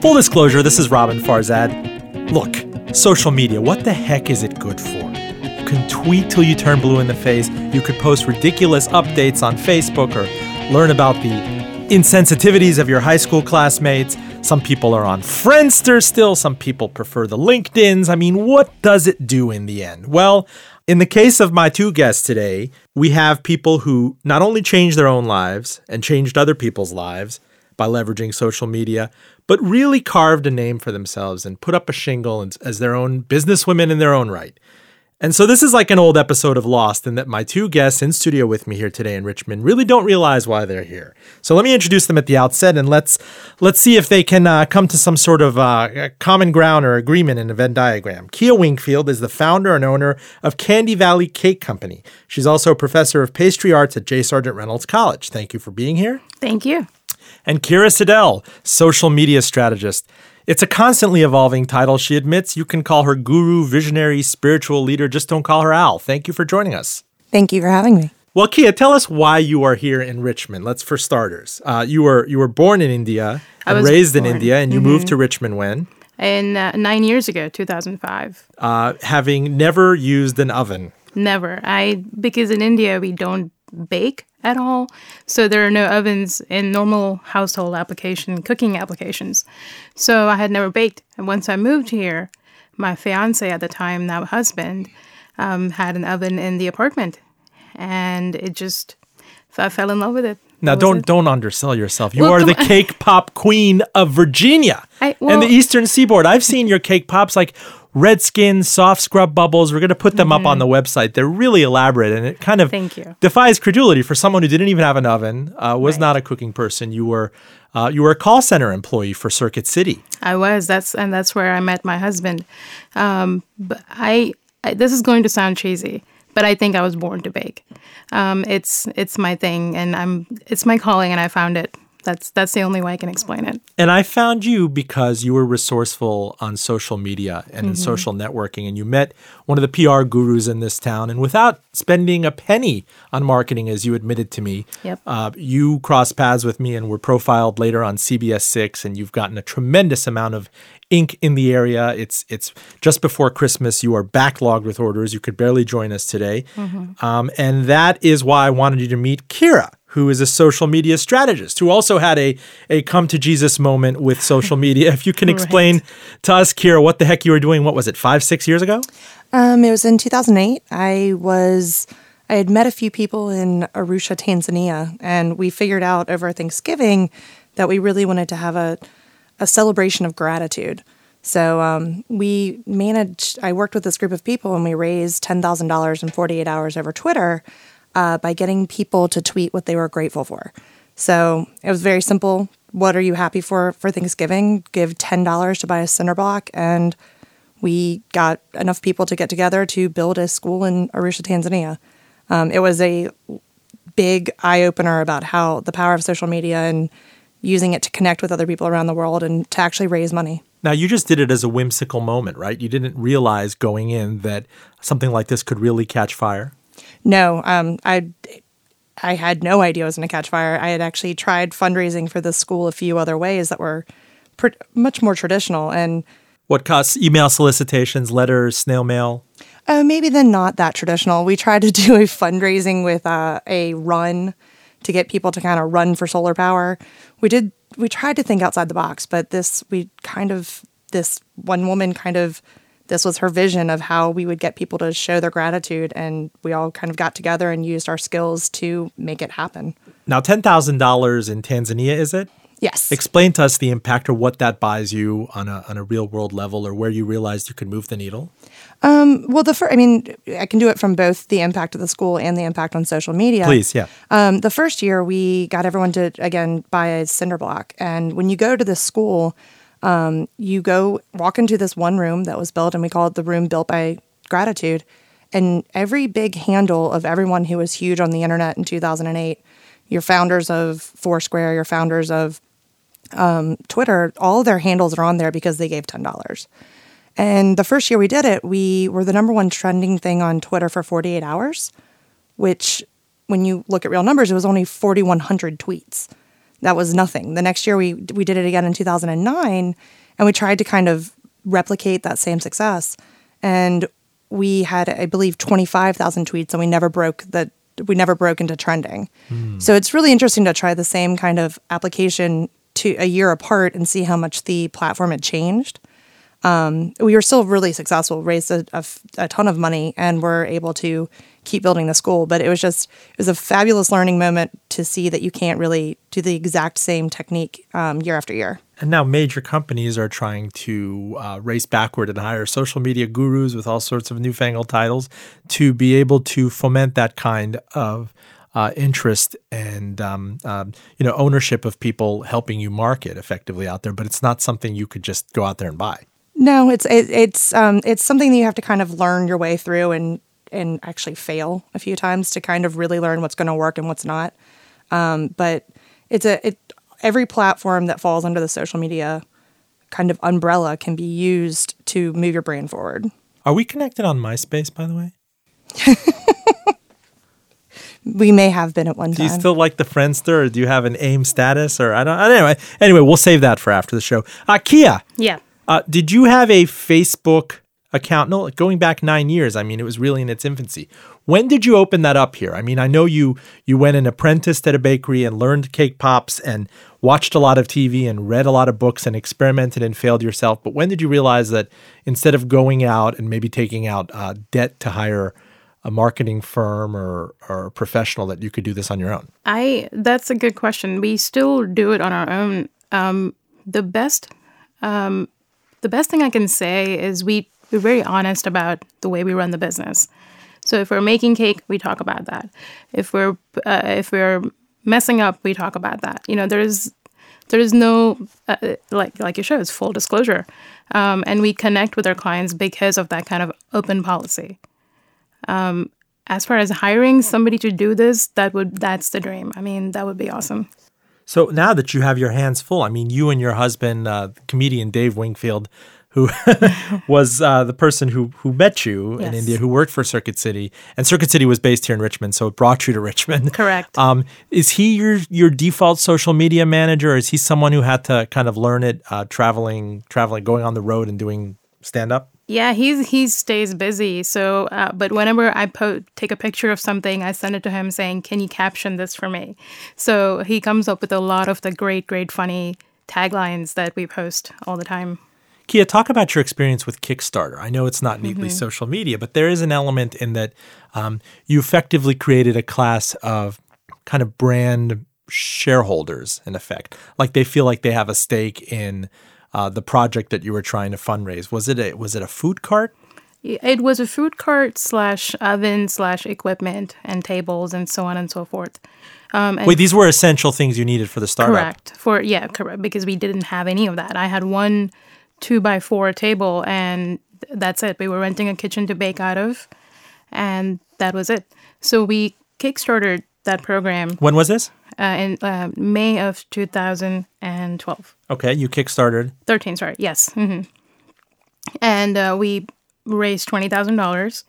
Full disclosure, this is Roben Farzad. Look, social media, what the heck is it good for? You can tweet till you turn blue in the face. You could post ridiculous updates on Facebook or learn about the insensitivities of your high school classmates. Some people are on Friendster still. Some people prefer the LinkedIn's. I mean, what does it do in the end? Well, in the case of my two guests today, we have people who not only changed their own lives and changed other people's lives by leveraging social media, but really carved a name for themselves and put up a shingle as their own businesswomen in their own right. And so this is like an old episode of Lost in that my two guests in studio with me here today in Richmond really don't realize why they're here. So let me introduce them at the outset and let's let's see if they can uh, come to some sort of uh, common ground or agreement in a Venn diagram. Kia Wingfield is the founder and owner of Candy Valley Cake Company. She's also a professor of pastry arts at J. Sargent Reynolds College. Thank you for being here. Thank you. And Kira Sidell, social media strategist. It's a constantly evolving title. She admits you can call her guru, visionary, spiritual leader. Just don't call her Al. Thank you for joining us. Thank you for having me. Well, Kia, tell us why you are here in Richmond. Let's for starters. Uh, you were you were born in India and raised born. in India, and you mm-hmm. moved to Richmond when? In uh, nine years ago, two thousand five. Uh, having never used an oven. Never. I because in India we don't bake at all. So there are no ovens in normal household application cooking applications. So I had never baked. And once I moved here, my fiance at the time, now husband, um, had an oven in the apartment, and it just I fell in love with it. Now don't it? don't undersell yourself. You well, are the cake pop queen of Virginia I, well, and the Eastern Seaboard. I've seen your cake pops like Redskin soft scrub bubbles. We're going to put them mm-hmm. up on the mm-hmm. website. They're really elaborate, and it kind of Thank you. defies credulity for someone who didn't even have an oven, uh, was right. not a cooking person. You were uh, you were a call center employee for Circuit City. I was. That's and that's where I met my husband. Um, but I, I, this is going to sound cheesy, but I think I was born to bake. Um, it's it's my thing, and I'm it's my calling, and I found it that's that's the only way I can explain it. And I found you because you were resourceful on social media and mm-hmm. in social networking, and you met one of the PR gurus in this town. And without spending a penny on marketing, as you admitted to me, yep. uh, you crossed paths with me and were profiled later on CBS Six, and you've gotten a tremendous amount of ink in the area. It's it's just before Christmas. You are backlogged with orders. You could barely join us today, mm-hmm. um, and that is why I wanted you to meet Kira who is a social media strategist, who also had a, a come to Jesus moment with social media. If you can explain right. to us, Kira, what the heck you were doing, what was it, five, six years ago? Um, it was in 2008. I was, I had met a few people in Arusha, Tanzania, and we figured out over Thanksgiving that we really wanted to have a, a celebration of gratitude. So um, we managed, I worked with this group of people and we raised $10,000 in 48 hours over Twitter uh, by getting people to tweet what they were grateful for. So it was very simple. What are you happy for for Thanksgiving? Give ten dollars to buy a cinder block, and we got enough people to get together to build a school in Arusha, Tanzania. Um, it was a big eye opener about how the power of social media and using it to connect with other people around the world and to actually raise money. Now, you just did it as a whimsical moment, right? You didn't realize going in that something like this could really catch fire. No, um, I I had no idea it was going to catch fire. I had actually tried fundraising for the school a few other ways that were pr- much more traditional and. What costs? Email solicitations, letters, snail mail. Uh, maybe then not that traditional. We tried to do a fundraising with uh, a run to get people to kind of run for solar power. We did. We tried to think outside the box, but this we kind of this one woman kind of this was her vision of how we would get people to show their gratitude. And we all kind of got together and used our skills to make it happen. Now, $10,000 in Tanzania, is it? Yes. Explain to us the impact or what that buys you on a, on a real world level or where you realized you could move the needle. Um, well, the first, I mean, I can do it from both the impact of the school and the impact on social media. Please, yeah. Um, the first year, we got everyone to, again, buy a cinder block. And when you go to the school, um, you go walk into this one room that was built, and we call it the room built by gratitude. And every big handle of everyone who was huge on the internet in 2008, your founders of Foursquare, your founders of um, Twitter, all their handles are on there because they gave $10. And the first year we did it, we were the number one trending thing on Twitter for 48 hours, which, when you look at real numbers, it was only 4,100 tweets. That was nothing. The next year we we did it again in 2009 and we tried to kind of replicate that same success and we had I believe 25,000 tweets and we never broke the we never broke into trending. Mm. So it's really interesting to try the same kind of application to a year apart and see how much the platform had changed. Um, we were still really successful, raised a, a, a, ton of money, and were able to keep building the school. But it was just it was a fabulous learning moment to see that you can't really do the exact same technique um, year after year. And now major companies are trying to uh, race backward and hire social media gurus with all sorts of newfangled titles to be able to foment that kind of uh, interest and um, uh, you know ownership of people helping you market effectively out there. But it's not something you could just go out there and buy. No, it's it, it's um, it's something that you have to kind of learn your way through and and actually fail a few times to kind of really learn what's going to work and what's not. Um, but it's a it every platform that falls under the social media kind of umbrella can be used to move your brand forward. Are we connected on MySpace, by the way? we may have been at one time. Do you still like the Friendster, or do you have an AIM status, or I don't? Anyway, anyway, we'll save that for after the show. Uh, Kia. Yeah. Uh, did you have a Facebook account? No, going back nine years. I mean, it was really in its infancy. When did you open that up here? I mean, I know you you went and apprenticed at a bakery and learned cake pops and watched a lot of TV and read a lot of books and experimented and failed yourself. But when did you realize that instead of going out and maybe taking out uh, debt to hire a marketing firm or or a professional that you could do this on your own? I that's a good question. We still do it on our own. Um, the best um, the best thing I can say is we we're very honest about the way we run the business. So if we're making cake, we talk about that. If we're uh, if we're messing up, we talk about that. You know, there's there's no uh, like like you show, it's full disclosure, um, and we connect with our clients because of that kind of open policy. Um, as far as hiring somebody to do this, that would that's the dream. I mean, that would be awesome. So now that you have your hands full, I mean, you and your husband, uh, comedian Dave Wingfield, who was uh, the person who who met you yes. in India, who worked for Circuit City, and Circuit City was based here in Richmond, so it brought you to Richmond. Correct. Um, is he your your default social media manager? Or is he someone who had to kind of learn it, uh, traveling, traveling, going on the road and doing stand up? Yeah, he's he stays busy. So, uh, but whenever I po- take a picture of something, I send it to him saying, "Can you caption this for me?" So he comes up with a lot of the great, great, funny taglines that we post all the time. Kia, talk about your experience with Kickstarter. I know it's not neatly mm-hmm. social media, but there is an element in that um, you effectively created a class of kind of brand shareholders, in effect. Like they feel like they have a stake in uh, the project that you were trying to fundraise. Was it a was it a food cart? It was a food cart slash oven slash equipment and tables and so on and so forth. Um, and Wait, these were essential things you needed for the startup. Correct. For yeah, correct. Because we didn't have any of that. I had one two by four table, and that's it. We were renting a kitchen to bake out of, and that was it. So we kickstarted that program. When was this? Uh, in uh, May of 2012. Okay, you kickstarted. 13, sorry. Yes. Mm-hmm. And uh, we raised $20,000.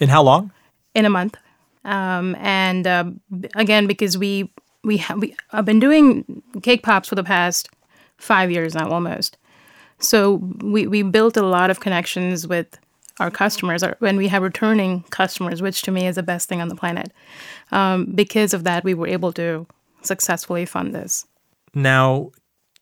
In how long? In a month. Um, and uh, again, because we we, ha- we I've been doing cake pops for the past five years now, almost. So we, we built a lot of connections with our customers when we have returning customers, which to me is the best thing on the planet. Um, because of that, we were able to successfully fund this. Now,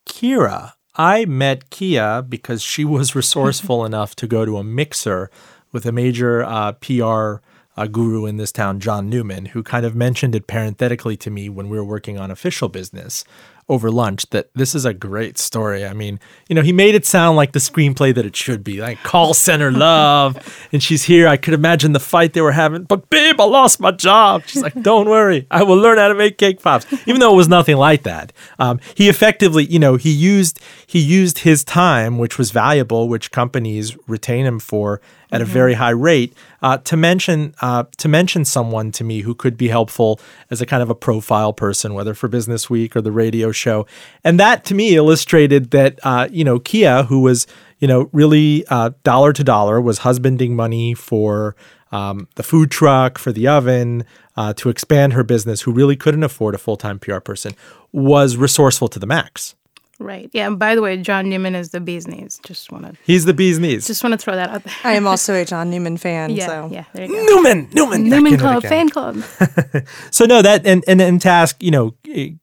Kira, I met Kia because she was resourceful enough to go to a mixer with a major uh, PR uh, guru in this town, John Newman, who kind of mentioned it parenthetically to me when we were working on official business over lunch that this is a great story. I mean, you know, he made it sound like the screenplay that it should be, like call center love. and she's here. I could imagine the fight they were having. But babe, I lost my job. She's like, don't worry, I will learn how to make cake pops. Even though it was nothing like that, um, he effectively, you know, he used he used his time, which was valuable, which companies retain him for at mm-hmm. a very high rate. Uh, to mention uh, to mention someone to me who could be helpful as a kind of a profile person, whether for Business Week or the radio show, and that to me illustrated that uh, you know Kia, who was you know really uh, dollar to dollar, was husbanding money for um, the food truck, for the oven, uh, to expand her business, who really couldn't afford a full time PR person, was resourceful to the max. Right. Yeah. And by the way, John Newman is the bee's knees. Just want to He's the bee's knees. just want to throw that out there. I am also a John Newman fan. yeah. so Yeah. There you go. Newman, Newman, back Newman Club, fan club. So no, that and and and to ask, you know,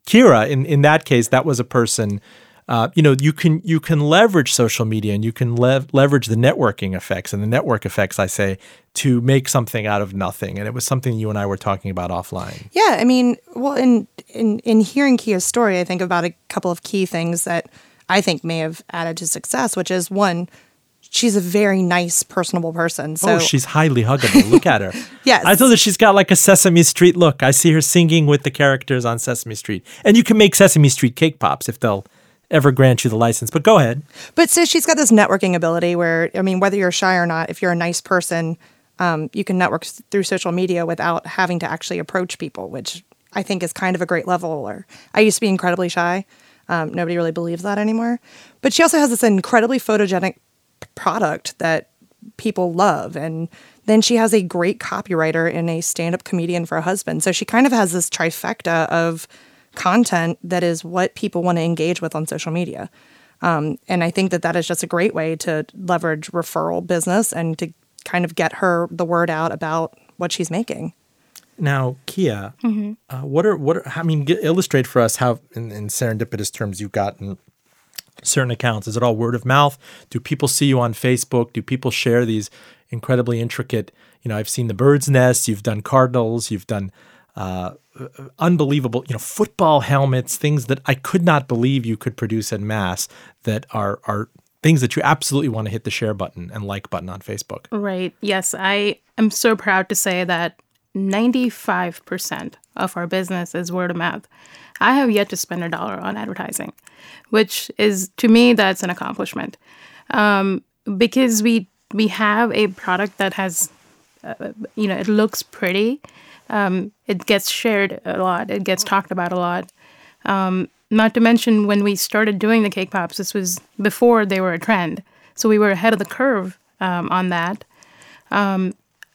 Kira in in that case, that was a person. Uh, you know, you can you can leverage social media and you can lev- leverage the networking effects and the network effects. I say to make something out of nothing, and it was something you and I were talking about offline. Yeah, I mean, well, in in in hearing Kia's story, I think about a couple of key things that I think may have added to success, which is one, she's a very nice, personable person. So oh, she's highly huggable. Look at her. Yes. I told that she's got like a Sesame Street look. I see her singing with the characters on Sesame Street, and you can make Sesame Street cake pops if they'll ever grant you the license. But go ahead. But so she's got this networking ability where, I mean, whether you're shy or not, if you're a nice person, um, you can network through social media without having to actually approach people, which I think is kind of a great level. Or I used to be incredibly shy. Um, nobody really believes that anymore. But she also has this incredibly photogenic product that people love. And then she has a great copywriter and a stand up comedian for a husband. So she kind of has this trifecta of content that is what people want to engage with on social media. Um, and I think that that is just a great way to leverage referral business and to kind of get her the word out about what she's making. Now, Kia, uh, what are what? Are, I mean, illustrate for us how, in, in serendipitous terms, you've gotten certain accounts. Is it all word of mouth? Do people see you on Facebook? Do people share these incredibly intricate? You know, I've seen the bird's nest. You've done cardinals. You've done uh, unbelievable, you know, football helmets. Things that I could not believe you could produce in mass that are are things that you absolutely want to hit the share button and like button on Facebook. Right. Yes, I am so proud to say that 95% of our business is word of mouth. I have yet to spend a dollar on advertising, which is to me that's an accomplishment. Um, because we we have a product that has uh, you know, it looks pretty. Um, it gets shared a lot. It gets talked about a lot. Um, not to mention when we started doing the cake pops, this was before they were a trend, so we were ahead of the curve um, on that.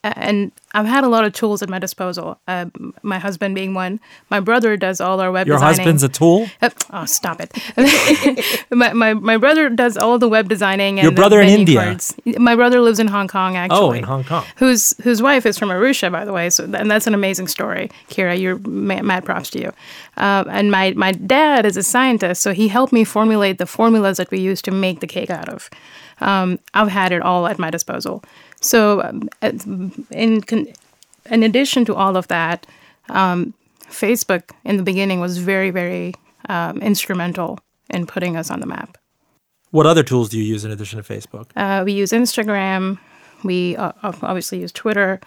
And I've had a lot of tools at my disposal. Uh, my husband being one. My brother does all our web Your designing. husband's a tool. Uh, oh, stop it! my, my my brother does all the web designing. And Your the brother in India? cards. My brother lives in Hong Kong, actually. Oh, in Hong Kong. Whose whose wife is from Arusha, by the way. So and that's an amazing story, Kira. You're ma- mad props to you. Um, and my my dad is a scientist, so he helped me formulate the formulas that we use to make the cake out of. Um, I've had it all at my disposal. So um, in con- in addition to all of that, um, Facebook in the beginning was very very um, instrumental in putting us on the map. What other tools do you use in addition to Facebook? Uh, we use Instagram. We uh, obviously use Twitter,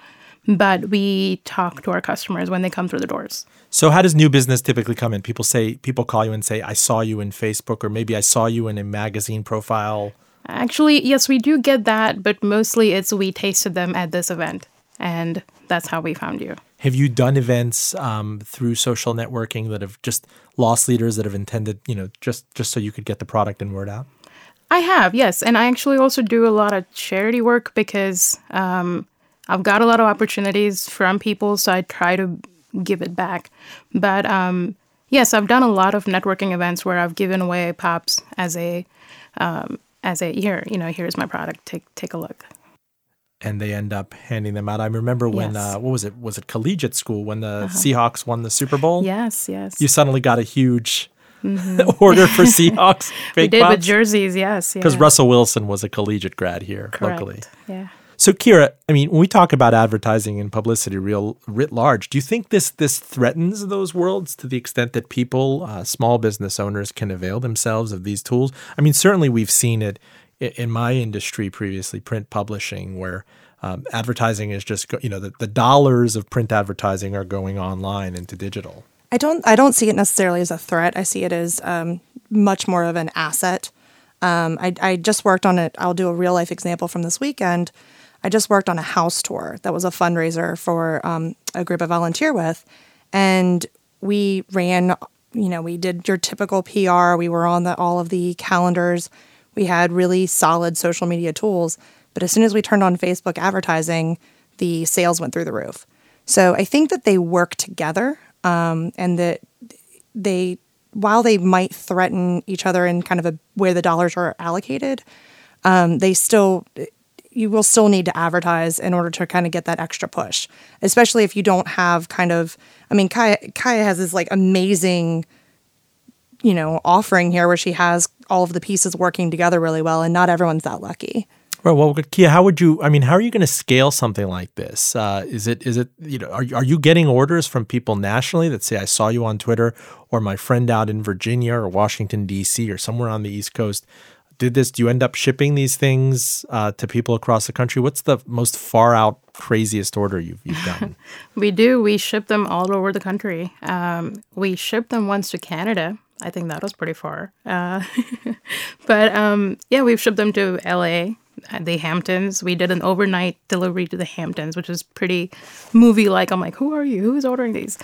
but we talk to our customers when they come through the doors. So how does new business typically come in? People say people call you and say, "I saw you in Facebook," or maybe "I saw you in a magazine profile." Actually, yes, we do get that, but mostly it's we tasted them at this event, and that's how we found you. Have you done events um, through social networking that have just lost leaders that have intended, you know, just just so you could get the product and word out? I have, yes, and I actually also do a lot of charity work because um, I've got a lot of opportunities from people, so I try to give it back. But um, yes, I've done a lot of networking events where I've given away pops as a um, as a here, you know, here's my product. Take take a look. And they end up handing them out. I remember when Yes. Uh-huh. uh, what was it? Was it collegiate school when the Seahawks won the Super Bowl? Yes, yes. You suddenly got a huge order for Seahawks Mm-hmm. we did with jerseys, yes. because yeah. Russell Wilson was a collegiate grad here Correct. locally. Yeah. So, Kira, I mean, when we talk about advertising and publicity real writ large, do you think this this threatens those worlds to the extent that people, uh, small business owners, can avail themselves of these tools? I mean, certainly we've seen it in my industry previously, print publishing, where um, advertising is just you know the, the dollars of print advertising are going online into digital. I don't I don't see it necessarily as a threat. I see it as um, much more of an asset. Um, I, I just worked on it. I'll do a real life example from this weekend. I just worked on a house tour that was a fundraiser for um, a group I volunteer with, and we ran. You know, we did your typical PR. We were on the, all of the calendars. We had really solid social media tools. But as soon as we turned on Facebook advertising, the sales went through the roof. So I think that they work together um, and that they, while they might threaten each other in kind of a where the dollars are allocated, um, they still you will still need to advertise in order to kind of get that extra push, especially if you don't have kind of. I mean, Kaya, Kaya has this like amazing, you know, offering here where she has all of the pieces working together really well, and not everyone's that lucky. Right. Well, Kia, how would you? I mean, how are you going to scale something like this? Uh, is it is it you know are are you getting orders from people nationally that say I saw you on Twitter or my friend out in Virginia or Washington D.C. or somewhere on the East Coast did this? Do you end up shipping these things uh, to people across the country? What's the most far out craziest order you've you've gotten? we do. We ship them all over the country. Um, we shipped them once to Canada. I think that was pretty far. Uh, but um, yeah, we've shipped them to LA, the Hamptons. We did an overnight delivery to the Hamptons, which is pretty movie like. I'm like, who are you? Who's ordering these?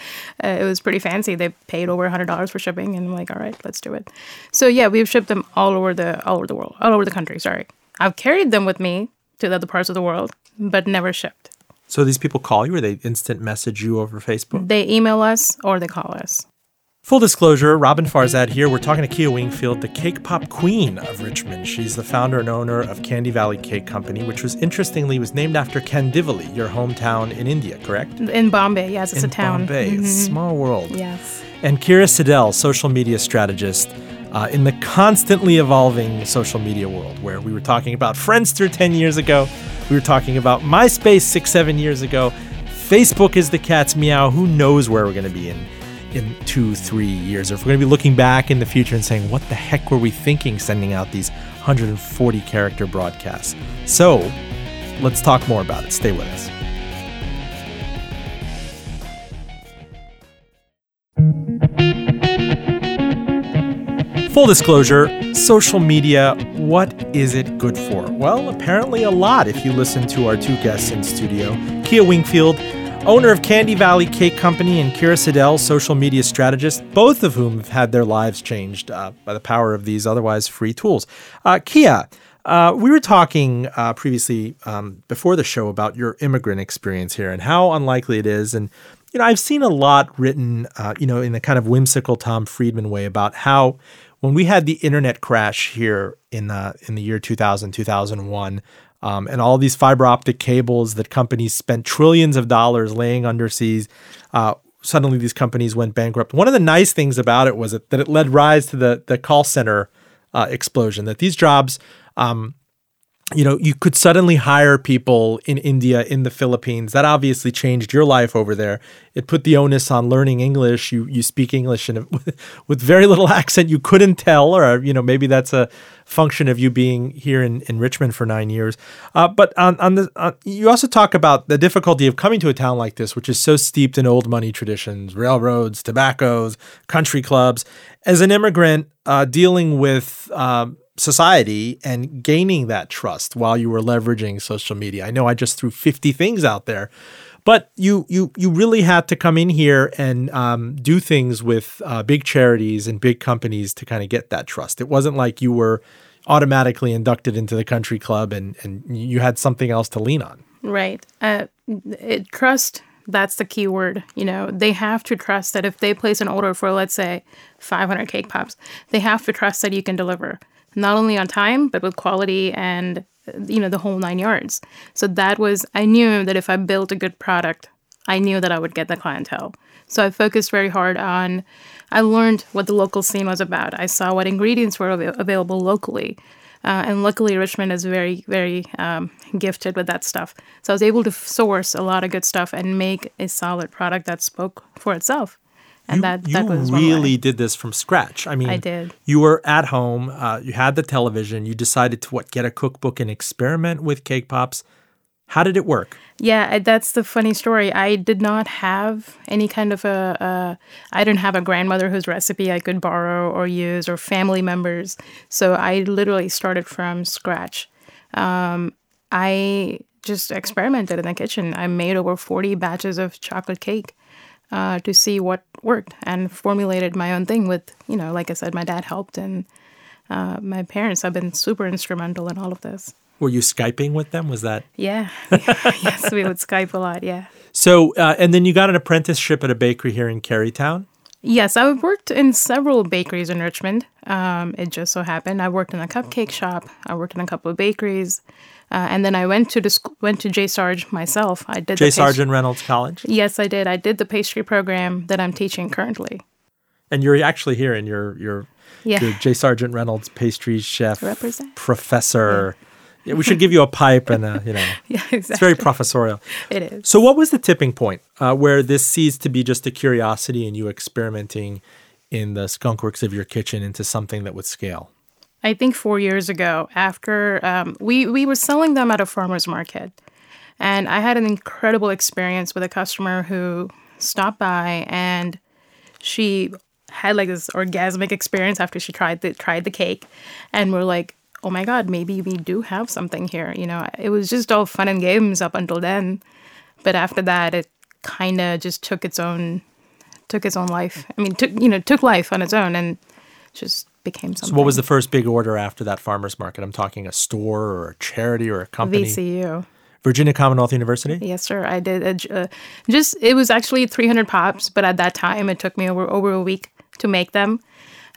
Uh, it was pretty fancy. They paid over $100 for shipping, and I'm like, all right, let's do it. So yeah, we've shipped them all over the all over the world, all over the country. Sorry, I've carried them with me to the other parts of the world, but never shipped. So these people call you, or they instant message you over Facebook? They email us or they call us. Full disclosure, Roben Farzad here. We're talking to Kia Wingfield, the cake pop queen of Richmond. She's the founder and owner of Candy Valley Cake Company, which was interestingly was named after Kandivali, your hometown in India, correct? In Bombay, yes, it's in a town. In Bombay, it's a mm-hmm. small world. Yes. And Kira Siddell, social media strategist. Uh, in the constantly evolving social media world, where we were talking about Friendster 10 years ago, we were talking about MySpace six, seven years ago. Facebook is the cat's meow. Who knows where we're going to be in in two, three years, or if we're going to be looking back in the future and saying, what the heck were we thinking sending out these 140 character broadcasts? So let's talk more about it. Stay with us. Full disclosure social media, what is it good for? Well, apparently a lot if you listen to our two guests in studio Kia Wingfield owner of Candy Valley Cake Company, and Kira Siddell, social media strategist, both of whom have had their lives changed uh, by the power of these otherwise free tools. Uh, Kia, uh, we were talking uh, previously um, before the show about your immigrant experience here and how unlikely it is. And, you know, I've seen a lot written, uh, you know, in the kind of whimsical Tom Friedman way about how when we had the internet crash here in, in the year 2000, 2001, um, and all these fiber optic cables that companies spent trillions of dollars laying underseas. Uh, suddenly, these companies went bankrupt. One of the nice things about it was that it led rise to the the call center uh, explosion. That these jobs um, you know, you could suddenly hire people in India, in the Philippines. That obviously changed your life over there. It put the onus on learning English. You you speak English and with very little accent. You couldn't tell, or you know, maybe that's a function of you being here in, in Richmond for nine years. Uh, but on on the uh, you also talk about the difficulty of coming to a town like this, which is so steeped in old money traditions, railroads, tobaccos, country clubs. As an immigrant, uh, dealing with um, society and gaining that trust while you were leveraging social media. I know I just threw 50 things out there, but you you you really had to come in here and um, do things with uh, big charities and big companies to kind of get that trust. It wasn't like you were automatically inducted into the country club and and you had something else to lean on. Right. Uh, it, trust that's the key word. You know, they have to trust that if they place an order for, let's say, 500 cake pops, they have to trust that you can deliver not only on time but with quality and you know the whole nine yards. So that was i knew that if i built a good product i knew that i would get the clientele. So i focused very hard on i learned what the local scene was about. I saw what ingredients were av- available locally. Uh, and luckily richmond is very very um, gifted with that stuff. So i was able to source a lot of good stuff and make a solid product that spoke for itself and you, that, you that was really did this from scratch. I mean, I did. You were at home. Uh, you had the television. You decided to what get a cookbook and experiment with cake pops. How did it work? Yeah, that's the funny story. I did not have any kind of a. a I didn't have a grandmother whose recipe I could borrow or use, or family members. So I literally started from scratch. Um, I just experimented in the kitchen. I made over 40 batches of chocolate cake uh, to see what worked and formulated my own thing with, you know, like I said, my dad helped and uh, my parents have been super instrumental in all of this. Were you Skyping with them? Was that Yeah. yes, we would Skype a lot. Yeah. so? Uh, and then you got an apprenticeship at a bakery here in Carytown. Yes, I worked in several bakeries in Richmond. Um, it just so happened I worked in a cupcake shop. I worked in a couple of bakeries, uh, and then I went to the sc- went to J Sarge myself. I did J. pastry- Sargent Reynolds College, Yes, I did. I did the pastry program that I'm teaching currently. and you're actually here in your your Yeah. your J. Sargent Reynolds pastry chef Represent. professor. Yeah, we should give you a pipe and a, you know Yeah, exactly. it's very professorial. It is. So, what was the tipping point uh, where this ceased to be just a curiosity and you experimenting in the skunkworks of your kitchen into something that would scale? I think four years ago, after um, we we were selling them at a farmer's market, and I had an incredible experience with a customer who stopped by and she had like this orgasmic experience after she tried the tried the cake, and we're like, oh my god, maybe we do have something here. You know, it was just all fun and games up until then, but after that, it kind of just took its own took its own life. I mean, took you know took life on its own and just became something. So, what was the first big order after that farmer's market? I'm talking a store or a charity or a company. VCU? Virginia Commonwealth University? Yes, sir. I did. A, uh, just it was actually 300 pops, but at that time it took me over over a week to make them,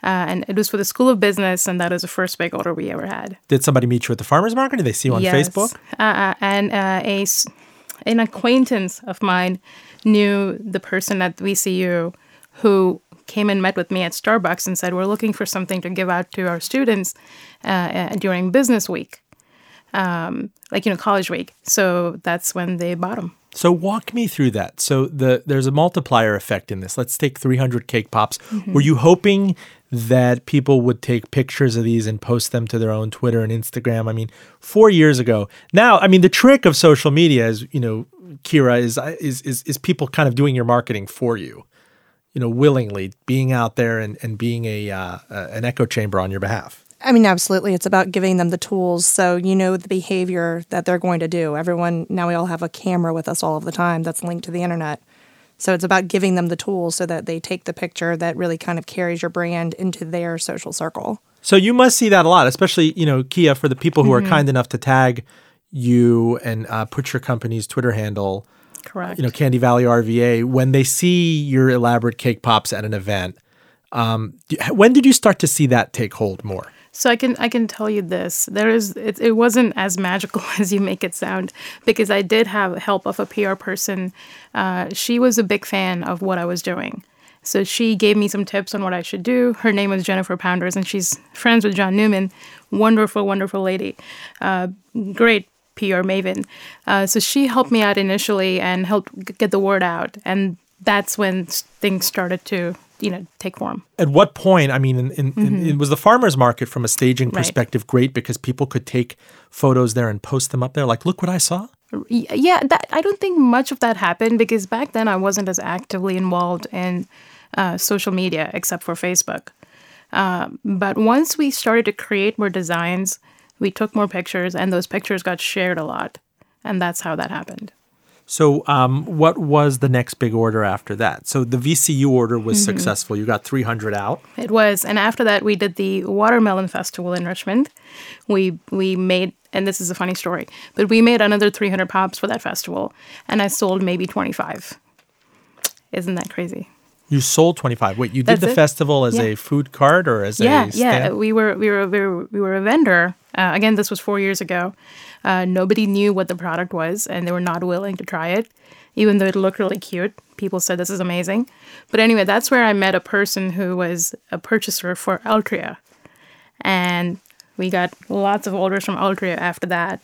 uh, and it was for the School of Business, and that was the first big order we ever had. Did somebody meet you at the farmer's market? Did they see you on Yes. Facebook? Uh, uh, and uh, a an acquaintance of mine knew the person at VCU who came and met with me at Starbucks and said, "We're looking for something to give out to our students uh, uh, during Business Week, um, like you know, College Week." So that's when they bought them. So walk me through that. So the there's a multiplier effect in this. Let's take 300 cake pops. Mm-hmm. Were you hoping that people would take pictures of these and post them to their own Twitter and Instagram? I mean, 4 years ago. Now, I mean, the trick of social media is, you know, Kira is is is is people kind of doing your marketing for you. You know, willingly being out there and, and being a uh, an echo chamber on your behalf. I mean, absolutely. It's about giving them the tools so you know the behavior that they're going to do. Everyone, now we all have a camera with us all of the time that's linked to the internet. So it's about giving them the tools so that they take the picture that really kind of carries your brand into their social circle. So you must see that a lot, especially you know Kia for the people who Mm-hmm. are kind enough to tag you and uh, put your company's Twitter handle. Correct. You know, Candy Valley RVA. When they see your elaborate cake pops at an event, um, when did you start to see that take hold more? So I can I can tell you this: there is it, it wasn't as magical as you make it sound because I did have help of a PR person. Uh, she was a big fan of what I was doing, so she gave me some tips on what I should do. Her name was Jennifer Pounders, and she's friends with John Newman. Wonderful, wonderful lady, uh, great PR maven. Uh, so she helped me out initially and helped get the word out, and that's when things started to you know take form. At what point? I mean, in, in, in, was the farmers market from a staging Mm-hmm. Right. perspective great because people could take photos there and post them up there. Like, look what I saw. Yeah that i don't think much of that happened because back then i wasn't as actively involved in uh, social media except for facebook um, but once we started to create more designs we took more pictures and those pictures got shared a lot and that's how that happened So, um, what was the next big order after that? So the VCU order was Mm-hmm. successful. You got 300 out. It was, and after that, we did the watermelon festival in Richmond. We we made, and this is a funny story, but we made another 300 pops for that festival, and I sold maybe 25. Isn't that crazy? You sold 25. Wait, you did That's the it. festival as Yeah. a food cart or as Yeah, a yeah. stand? We were we were we were, we were a vendor. Uh, again, this was four years ago. Uh, nobody knew what the product was, and they were not willing to try it, even though it looked really cute. People said this is amazing. But anyway, that's where I met a person who was a purchaser for Altria, and we got lots of orders from Altria after that.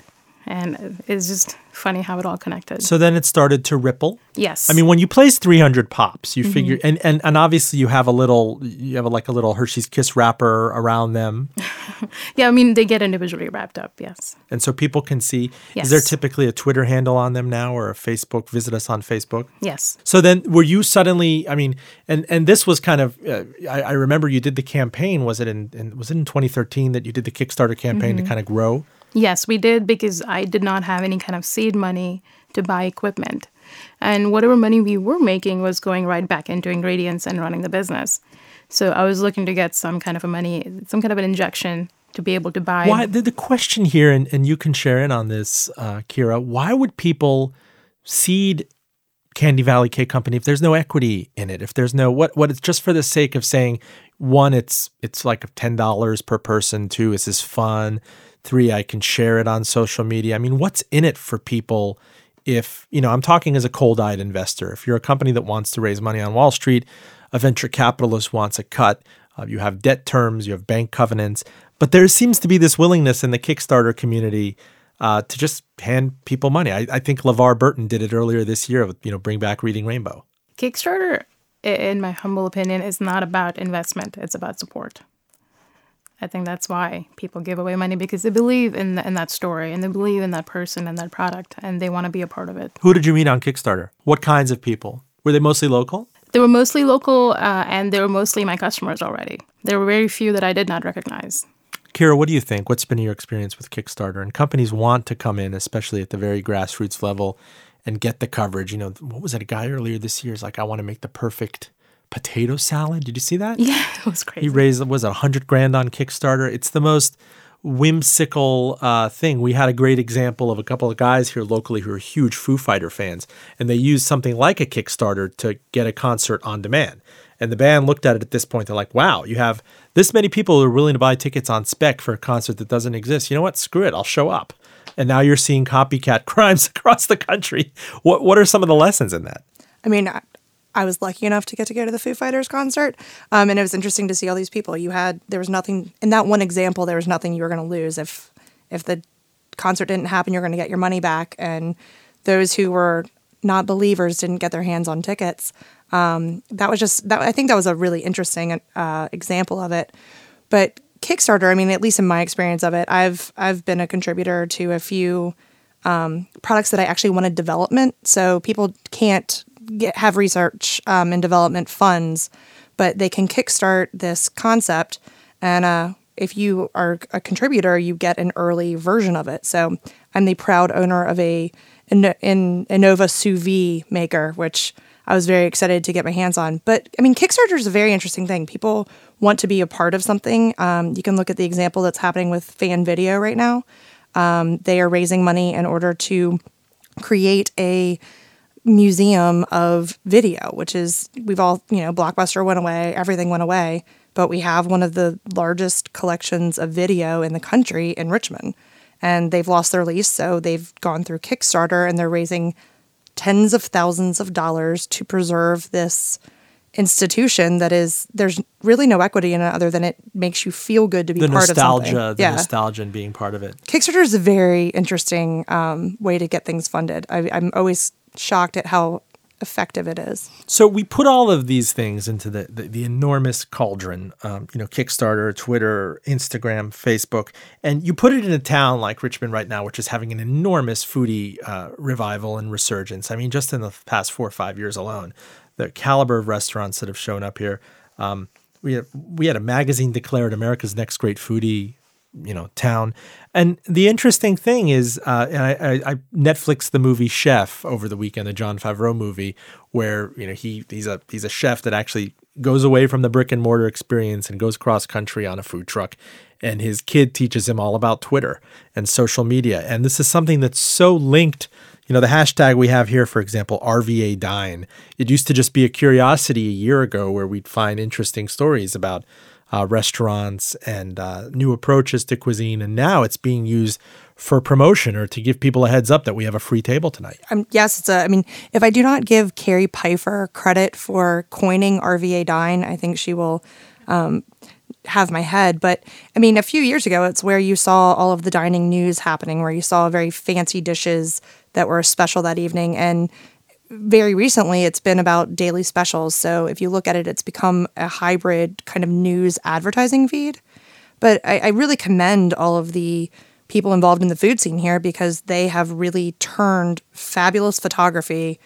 And it's just funny how it all connected. So then it started to ripple. yes. I mean, when you place 300 pops, Mm-hmm. you figure, and, and, and obviously you have a little, you have a, like a little Hershey's Kiss wrapper around them. yeah. I mean, they get individually wrapped up. Yes. And so people can see. Yes. Is there typically a Twitter handle on them now or a Facebook? Visit us on Facebook. Yes. So then, were you suddenly? I mean, and and this was kind of. Uh, I, I remember you did the campaign. Was it in, in Was it in 2013 that you did the Kickstarter campaign Mm-hmm. to kind of grow? Yes, we did because I did not have any kind of seed money to buy equipment. And whatever money we were making was going right back into ingredients and running the business. So I was looking to get some kind of a money, some kind of an injection to be able to buy. Why the, the question here, and, and you can share in on this, uh, Kira. Why would people seed Candy Valley Cake Company if there's no equity in it? If there's no what what it's just for the sake of saying one, it's it's like ten dollars per person. Two, this is fun. Three, I can share it on social media. I mean, what's in it for people? If you know, I'm talking as a cold-eyed investor. If you're a company that wants to raise money on Wall Street, a venture capitalist wants a cut. Uh, you have debt terms, you have bank covenants, but there seems to be this willingness in the Kickstarter community uh, to just hand people money. I, I think LeVar Burton did it earlier this year with you know Bring Back Reading Rainbow. Kickstarter, in my humble opinion, is not about investment. It's about support. I think that's why people give away money because they believe in the, in that story and they believe in that person and that product and they want to be a part of it. Who did you meet on Kickstarter? What kinds of people? Were they mostly local? They were mostly local uh, and they were mostly my customers already. There were very few that I did not recognize. Kira, what do you think? What's been your experience with Kickstarter? And companies want to come in, especially at the very grassroots level, and get the coverage. You know, what was it? A guy earlier this year is like, I want to make the perfect potato salad. Did you see that? Yeah, it was crazy. He raised was it hundred grand on Kickstarter. It's the most whimsical uh, thing. We had a great example of a couple of guys here locally who are huge Foo Fighter fans, and they used something like a Kickstarter to get a concert on demand. And the band looked at it at this point. They're like, wow, you have this many people who are willing to buy tickets on spec for a concert that doesn't exist. You know what? Screw it. I'll show up. And now you're seeing copycat crimes across the country. What, what are some of the lessons in that? I mean, I was lucky enough to get to go to the Foo Fighters concert, um, and it was interesting to see all these people. You had there was nothing in that one example. There was nothing you were going to lose if if the concert didn't happen. You're going to get your money back, and those who were not believers didn't get their hands on tickets. Um, that was just that. I think that was a really interesting uh, example of it. But Kickstarter, I mean, at least in my experience of it, I've I've been a contributor to a few um, products that I actually wanted development. So people can't get, have research um, and development funds, but they can kickstart this concept. And uh, if you are a contributor, you get an early version of it. So I'm the proud owner of a in Anova sous vide maker, which I was very excited to get my hands on. But I mean, Kickstarter is a very interesting thing. People want to be a part of something. Um, you can look at the example that's happening with Fan Video right now. Um, they are raising money in order to create a museum of video, which is we've all, you know, Blockbuster went away, everything went away, but we have one of the largest collections of video in the country in Richmond. And they've lost their lease, so they've gone through Kickstarter and they're raising tens of thousands of dollars to preserve this institution that is there's really no equity in it other than it makes you feel good to be the part nostalgia, of something. The yeah. nostalgia and being part of it. Kickstarter is a very interesting um, way to get things funded. I, I'm always shocked at how effective it is. So we put all of these things into the the, the enormous cauldron, um, you know, Kickstarter, Twitter, Instagram, Facebook, and you put it in a town like Richmond right now, which is having an enormous foodie uh, revival and resurgence. I mean, just in the past four or five years alone, the caliber of restaurants that have shown up here. Um, we had, we had a magazine declared America's next great foodie you know town. And the interesting thing is uh, and I, I, I netflix the movie chef over the weekend the Jon Favreau movie where you know he he's a he's a chef that actually goes away from the brick and mortar experience and goes cross country on a food truck and his kid teaches him all about twitter and social media. And this is something that's so linked you know the hashtag we have here for example rva dine. It used to just be a curiosity a year ago where we'd find interesting stories about uh, restaurants and uh, new approaches to cuisine. And now it's being used for promotion or to give people a heads up that we have a free table tonight. Um, yes, it's a. I mean, if I do not give Carrie Pfeiffer credit for coining RVA Dine, I think she will. Um, have my head. But I mean, a few years ago, it's where you saw all of the dining news happening, where you saw very fancy dishes that were special that evening. And very recently it's been about daily specials. So if you look at it, it's become a hybrid kind of news advertising feed. But I, I, really commend all of the people involved in the food scene here because they have really turned fabulous photography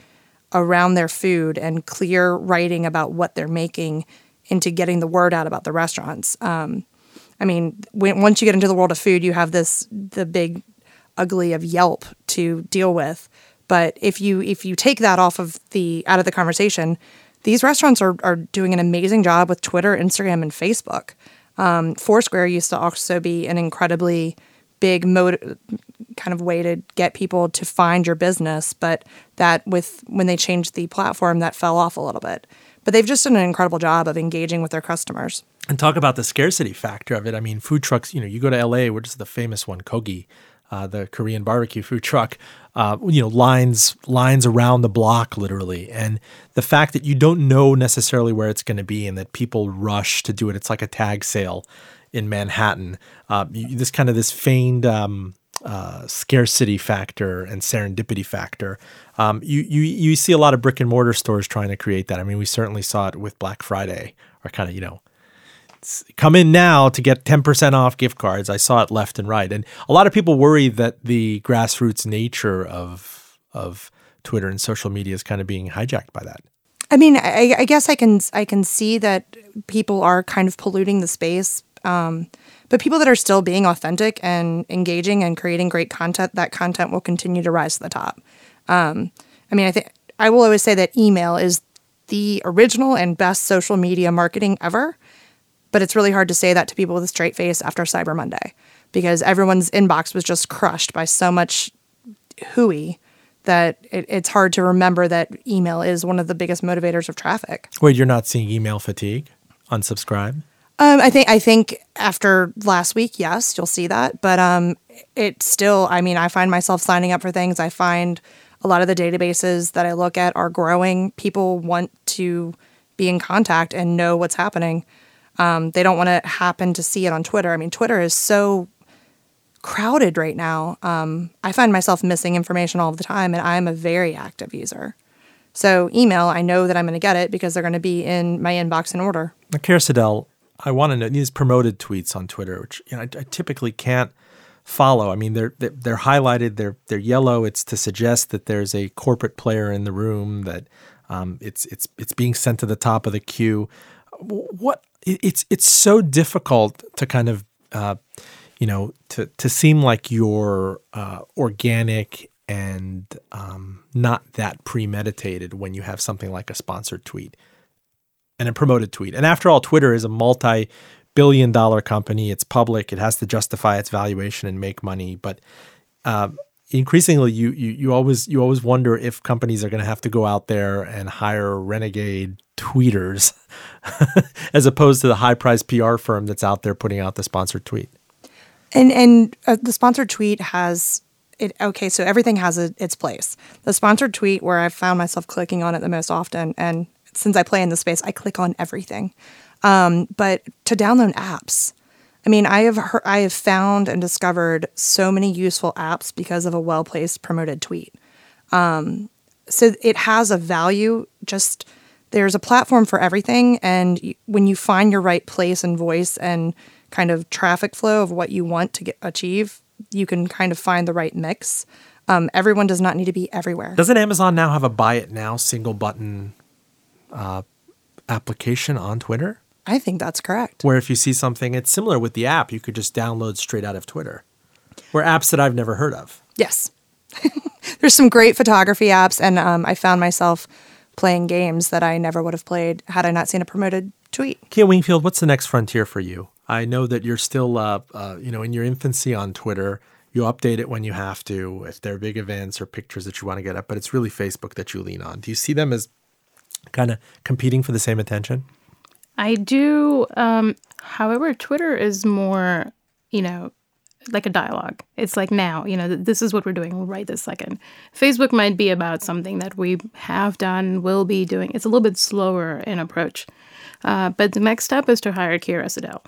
around their food and clear writing about what they're making into getting the word out about the restaurants. Um, I mean, when, once you get into the world of food, you have this the big ugly of Yelp to deal with but if you if you take that off of the out of the conversation, these restaurants are are doing an amazing job with Twitter, Instagram, and Facebook. Um, Foursquare used to also be an incredibly big mode kind of way to get people to find your business, but that with when they changed the platform, that fell off a little bit. But they've just done an incredible job of engaging with their customers. And talk about the scarcity factor of it. I mean, food trucks, you know, you go to LA, which is the famous one, Kogi, uh, the Korean barbecue food truck, uh, you know, lines lines around the block literally. And the fact that you don't know necessarily where it's going to be and that people rush to do it, it's like a tag sale in Manhattan. Uh, you, this kind of this feigned um, uh, scarcity factor and serendipity factor. Um, you, you you see a lot of brick and mortar stores trying to create that. I mean, we certainly saw it with Black Friday, or kind of you know come in now to get 10% off gift cards. I saw it left and right. And a lot of people worry that the grassroots nature of of Twitter and social media is kind of being hijacked by that. I mean, I, I guess I can I can see that people are kind of polluting the space, um, but people that are still being authentic and engaging and creating great content, that content will continue to rise to the top. Um, I mean, I think I will always say that email is the original and best social media marketing ever. But it's really hard to say that to people with a straight face after Cyber Monday because everyone's inbox was just crushed by so much hooey that it, it's hard to remember that email is one of the biggest motivators of traffic. Wait, you're not seeing email fatigue? Unsubscribe? Um, I think I think after last week, yes, you'll see that. But um, it still, I mean, I find myself signing up for things. I find a lot of the databases that I look at are growing. People want to be in contact and know what's happening. Um, they don't want to happen to see it on Twitter. I mean, Twitter is so crowded right now. Um, I find myself missing information all the time, and I'm a very active user. So, email, I know that I'm going to get it because they're going to be in my inbox in order. Now, I want to know these promoted tweets on Twitter, which you know I, I typically can't follow. I mean, they're they're highlighted, they're they're yellow. It's to suggest that there's a corporate player in the room that um, it's it's it's being sent to the top of the queue. What it's it's so difficult to kind of uh, you know to to seem like you're uh, organic and um, not that premeditated when you have something like a sponsored tweet and a promoted tweet. And after all, Twitter is a multi billion dollar company. It's public. It has to justify its valuation and make money. But uh, increasingly, you, you you always you always wonder if companies are going to have to go out there and hire renegade tweeters as opposed to the high price PR firm that's out there putting out the sponsored tweet. And and uh, the sponsored tweet has it okay, so everything has a, its place. The sponsored tweet where I found myself clicking on it the most often and since I play in the space, I click on everything. Um, but to download apps, I mean, I have heard, I have found and discovered so many useful apps because of a well placed promoted tweet. Um, so it has a value just there's a platform for everything. And when you find your right place and voice and kind of traffic flow of what you want to get, achieve, you can kind of find the right mix. Um, everyone does not need to be everywhere. Doesn't Amazon now have a buy it now single button uh, application on Twitter? I think that's correct. Where if you see something, it's similar with the app, you could just download straight out of Twitter. Or apps that I've never heard of. Yes. There's some great photography apps, and um, I found myself playing games that I never would have played had I not seen a promoted tweet. Kia Wingfield, what's the next frontier for you? I know that you're still, uh, uh, you know, in your infancy on Twitter. You update it when you have to, if there are big events or pictures that you want to get up, but it's really Facebook that you lean on. Do you see them as kind of competing for the same attention? I do. Um, however, Twitter is more, you know, like a dialogue. It's like now, you know, this is what we're doing right this second. Facebook might be about something that we have done, will be doing. It's a little bit slower in approach. Uh, but the next step is to hire Kira Siddell.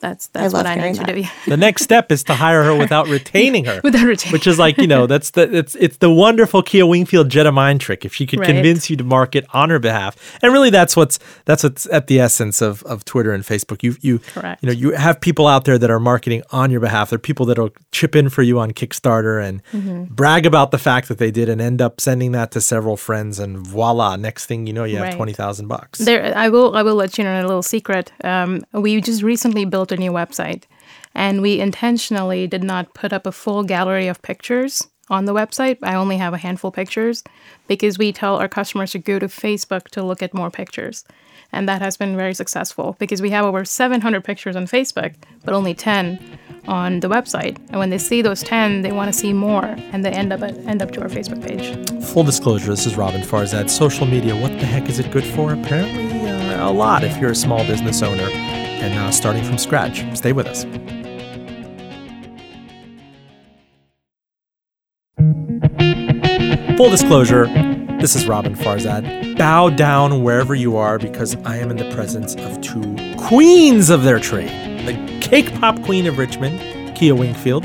That's that's I what I need to do. the next step is to hire her without retaining her. without retaining, which is like you know that's the it's it's the wonderful Kia Wingfield Jedi mind trick. If she could right. convince you to market on her behalf, and really that's what's that's what's at the essence of, of Twitter and Facebook. You you Correct. you know you have people out there that are marketing on your behalf. There are people that'll chip in for you on Kickstarter and mm-hmm. brag about the fact that they did, and end up sending that to several friends, and voila! Next thing you know, you have right. twenty thousand bucks. There, I will I will let you know a little secret. Um, we just recently built built a new website. And we intentionally did not put up a full gallery of pictures on the website. I only have a handful of pictures because we tell our customers to go to Facebook to look at more pictures. And that has been very successful because we have over 700 pictures on Facebook, but only 10 on the website. And when they see those 10, they want to see more and they end up at, end up to our Facebook page. Full disclosure, this is Roben Farzad. Social media, what the heck is it good for? Apparently, uh, a lot if you're a small business owner and uh, starting from scratch. Stay with us. Full disclosure, this is Roben Farzad. Bow down wherever you are because I am in the presence of two queens of their trade the cake pop queen of Richmond, Kia Wingfield,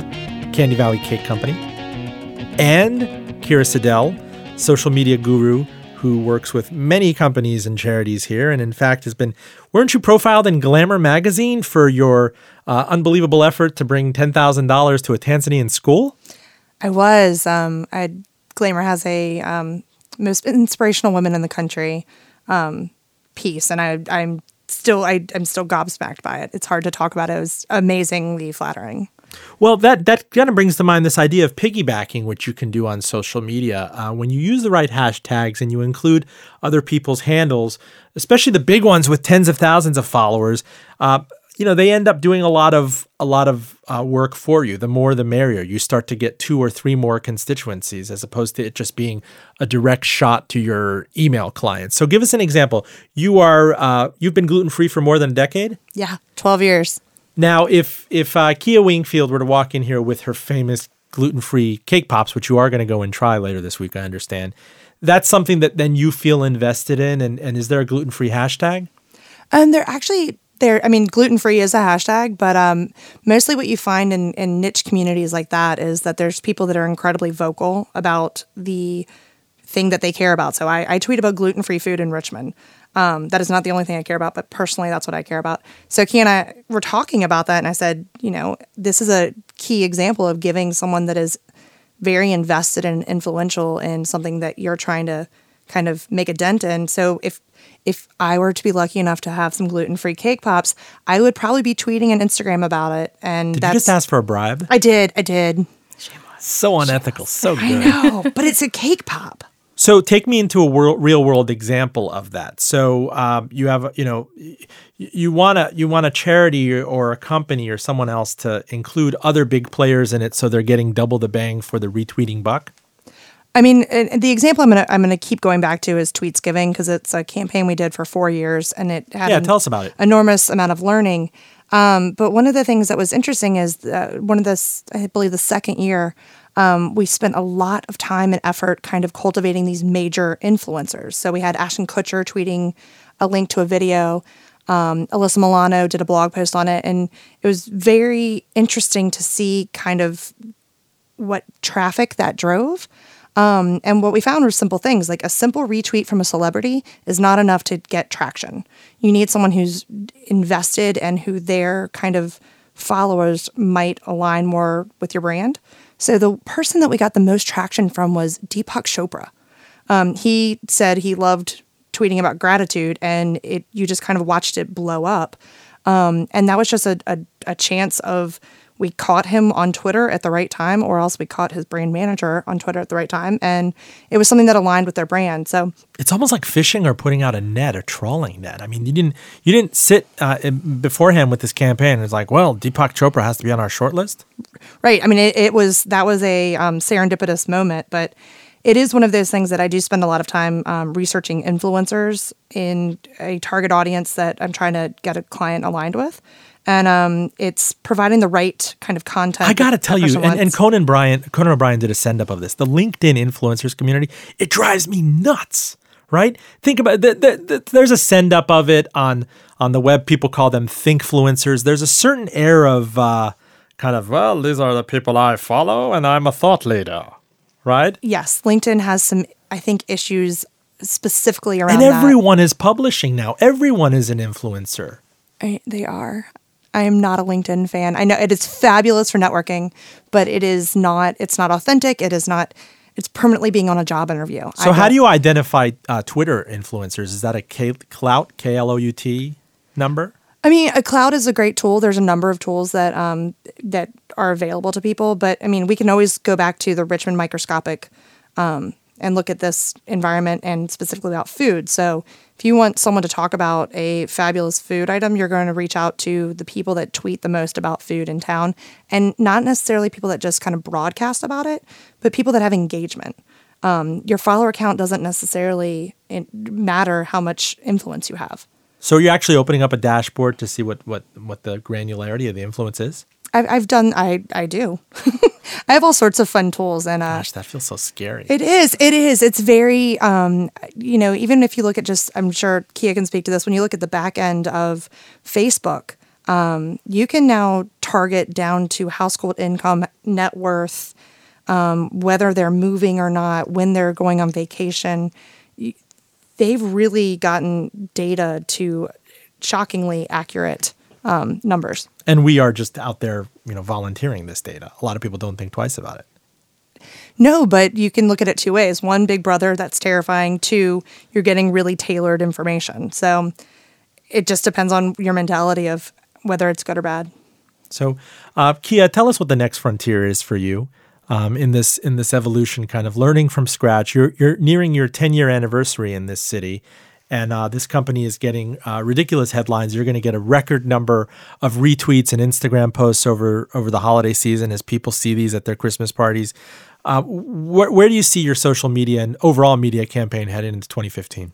Candy Valley Cake Company, and Kira Siddell, social media guru who works with many companies and charities here, and in fact has been. Weren't you profiled in Glamour magazine for your uh, unbelievable effort to bring ten thousand dollars to a Tanzanian school? I was. Um, I Glamour has a um, most inspirational women in the country um, piece, and I, I'm still I, I'm still gobsmacked by it. It's hard to talk about it. It was amazingly flattering. Well, that that kind of brings to mind this idea of piggybacking, which you can do on social media. Uh, when you use the right hashtags and you include other people's handles, especially the big ones with tens of thousands of followers, uh, you know they end up doing a lot of a lot of uh, work for you. The more, the merrier. You start to get two or three more constituencies, as opposed to it just being a direct shot to your email clients. So, give us an example. You are uh, you've been gluten free for more than a decade. Yeah, twelve years. Now, if if uh, Kia Wingfield were to walk in here with her famous gluten free cake pops, which you are going to go and try later this week, I understand. That's something that then you feel invested in, and, and is there a gluten free hashtag? Um, they're actually there. I mean, gluten free is a hashtag, but um, mostly what you find in, in niche communities like that is that there's people that are incredibly vocal about the thing that they care about. So I, I tweet about gluten free food in Richmond. Um, that is not the only thing I care about, but personally, that's what I care about. So Kia and I were talking about that, and I said, you know, this is a key example of giving someone that is very invested and influential in something that you're trying to kind of make a dent in. So if if I were to be lucky enough to have some gluten free cake pops, I would probably be tweeting and Instagram about it. And Did that's you just ask for a bribe? I did, I did. So unethical, so good. I know, but it's a cake pop. So take me into a world, real world example of that. So um, you have, you know, you want to you want a charity or a company or someone else to include other big players in it, so they're getting double the bang for the retweeting buck. I mean, the example I'm gonna I'm gonna keep going back to is TweetsGiving because it's a campaign we did for four years and it had Yeah, an tell us about it. enormous amount of learning. Um, but one of the things that was interesting is uh, one of the I believe the second year um, we spent a lot of time and effort kind of cultivating these major influencers. So we had Ashton Kutcher tweeting a link to a video. Um, Alyssa Milano did a blog post on it, and it was very interesting to see kind of what traffic that drove. Um, and what we found were simple things like a simple retweet from a celebrity is not enough to get traction. You need someone who's invested and who their kind of followers might align more with your brand. So the person that we got the most traction from was Deepak Chopra. Um, he said he loved tweeting about gratitude, and it you just kind of watched it blow up. Um, and that was just a, a, a chance of we caught him on Twitter at the right time, or else we caught his brand manager on Twitter at the right time, and it was something that aligned with their brand. So It's almost like fishing or putting out a net, a trawling net. I mean, you didn't you didn't sit uh, beforehand with this campaign. It's like, well, Deepak Chopra has to be on our short list. Right. I mean, it, it was that was a um, serendipitous moment, but it is one of those things that I do spend a lot of time um, researching influencers in a target audience that I'm trying to get a client aligned with. And um, it's providing the right kind of content. I got to tell you, and, and. Conan Bryant, Conan O'Brien did a send up of this. The LinkedIn influencers community, it drives me nuts. Right? Think about the, the, the, there's a send up of it on on the web. People call them thinkfluencers. There's a certain air of uh, kind of well, these are the people I follow, and I'm a thought leader. Right? yes, LinkedIn has some, I think, issues specifically around And everyone is publishing now. Everyone is an influencer. I, they are. I am not a LinkedIn fan. I know it is fabulous for networking, but it is not. It's not authentic. It is not. It's permanently being on a job interview. So how do you identify uh, Twitter influencers? Is that a K- Klout K L O U T number? I mean, a Klout is a great tool. There's a number of tools that um, that are available to people, but I mean, we can always go back to the Richmond microscopic um, and look at this environment and specifically about food. So if you want someone to talk about a fabulous food item, you're going to reach out to the people that tweet the most about food in town and not necessarily people that just kind of broadcast about it, but people that have engagement. Um, your follower count doesn't necessarily matter how much influence you have. So you're actually opening up a dashboard to see what what what the granularity of the influence is. I've, I've done. I I do. I have all sorts of fun tools, and uh, gosh, that feels so scary. It is. It is. It's very. Um, you know, even if you look at just, I'm sure Kia can speak to this. When you look at the back end of Facebook, um, you can now target down to household income, net worth, um, whether they're moving or not, when they're going on vacation. They've really gotten data to shockingly accurate um, numbers. And we are just out there, you know, volunteering this data. A lot of people don't think twice about it. No, but you can look at it two ways. One, Big Brother, that's terrifying. Two, you're getting really tailored information. So it just depends on your mentality of whether it's good or bad. So, uh, Kia, tell us what the next frontier is for you um, in this in this evolution, kind of learning from scratch. You're you're nearing your 10 year anniversary in this city, and uh, this company is getting uh, ridiculous headlines. You're going to get a record number of retweets and Instagram posts over over the holiday season as people see these at their Christmas parties. Uh, wh- where do you see your social media and overall media campaign headed into 2015?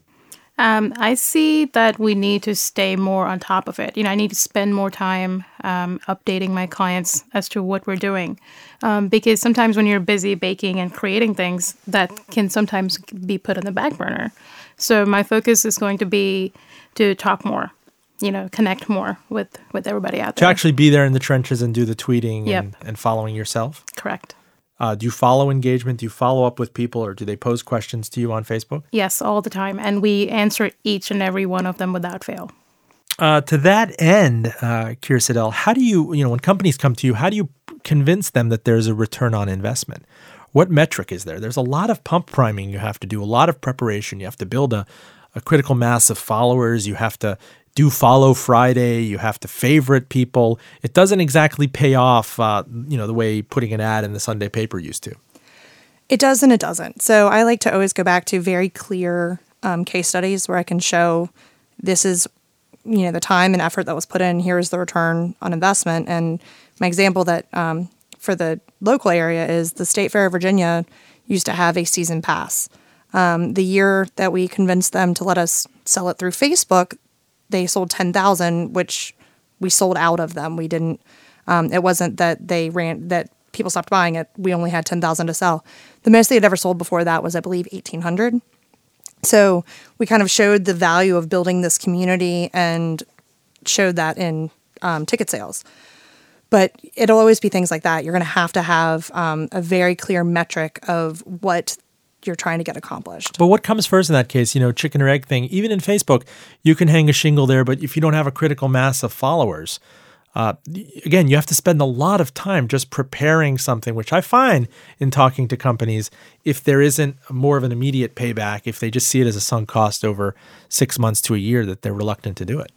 Um, I see that we need to stay more on top of it. You know, I need to spend more time um, updating my clients as to what we're doing, um, because sometimes when you're busy baking and creating things, that can sometimes be put on the back burner. So my focus is going to be to talk more, you know, connect more with with everybody out there. To actually be there in the trenches and do the tweeting yep. and, and following yourself. Correct. Uh, do you follow engagement? Do you follow up with people, or do they pose questions to you on Facebook? Yes, all the time, and we answer each and every one of them without fail. Uh, to that end, uh, Kira Siddell, how do you, you know, when companies come to you, how do you convince them that there's a return on investment? What metric is there? There's a lot of pump priming you have to do, a lot of preparation. You have to build a, a critical mass of followers. You have to do follow Friday. You have to favorite people. It doesn't exactly pay off, uh, you know, the way putting an ad in the Sunday paper used to. It does and it doesn't. So I like to always go back to very clear um, case studies where I can show this is, you know, the time and effort that was put in. Here is the return on investment. And my example that um, for the local area is the State Fair of Virginia used to have a season pass. Um, the year that we convinced them to let us sell it through Facebook, they sold 10,000, which we sold out of them. We didn't, um, it wasn't that they ran, that people stopped buying it. We only had 10,000 to sell. The most they had ever sold before that was, I believe, 1,800. So we kind of showed the value of building this community and showed that in um, ticket sales. But it'll always be things like that. You're going to have to have um, a very clear metric of what you're trying to get accomplished. But what comes first in that case? You know, chicken or egg thing. Even in Facebook, you can hang a shingle there, but if you don't have a critical mass of followers, uh, again, you have to spend a lot of time just preparing something, which I find in talking to companies, if there isn't more of an immediate payback, if they just see it as a sunk cost over six months to a year, that they're reluctant to do it.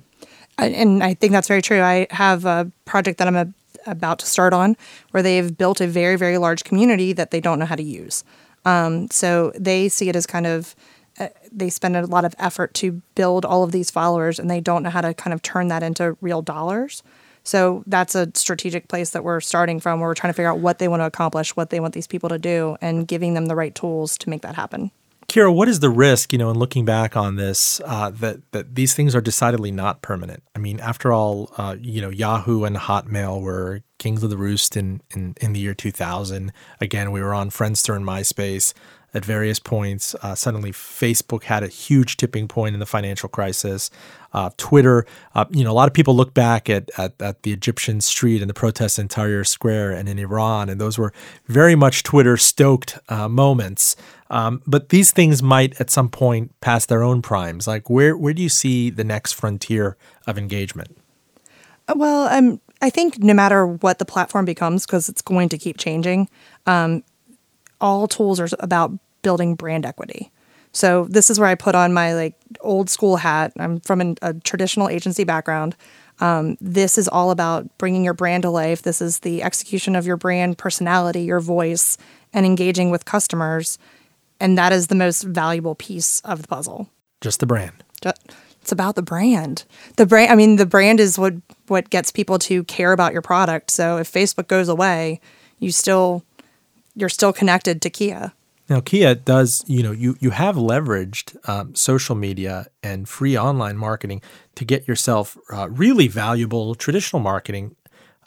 And I think that's very true. I have a project that I'm a about to start on, where they've built a very, very large community that they don't know how to use. Um, so they see it as kind of, uh, they spend a lot of effort to build all of these followers and they don't know how to kind of turn that into real dollars. So that's a strategic place that we're starting from where we're trying to figure out what they want to accomplish, what they want these people to do, and giving them the right tools to make that happen. Kira, what is the risk, you know, in looking back on this, uh, that that these things are decidedly not permanent? I mean, after all, uh, you know, Yahoo and Hotmail were kings of the roost in, in, in the year 2000. Again, we were on Friendster and MySpace at various points. Uh, suddenly, Facebook had a huge tipping point in the financial crisis. Uh, Twitter, uh, you know, a lot of people look back at, at, at, the Egyptian street and the protests in Tahrir Square and in Iran, and those were very much Twitter stoked uh, moments. Um, but these things might at some point pass their own primes. Like, where, where do you see the next frontier of engagement? Uh, well, um, I think no matter what the platform becomes, because it's going to keep changing, um, all tools are about building brand equity. So this is where I put on my like old school hat. I'm from an, a traditional agency background. Um, this is all about bringing your brand to life. This is the execution of your brand personality, your voice, and engaging with customers. And that is the most valuable piece of the puzzle. Just the brand. It's about the brand. The brand I mean the brand is what what gets people to care about your product. So if Facebook goes away, you still you're still connected to Kia. Now, Kia does, you know, you, you have leveraged um, social media and free online marketing to get yourself uh, really valuable traditional marketing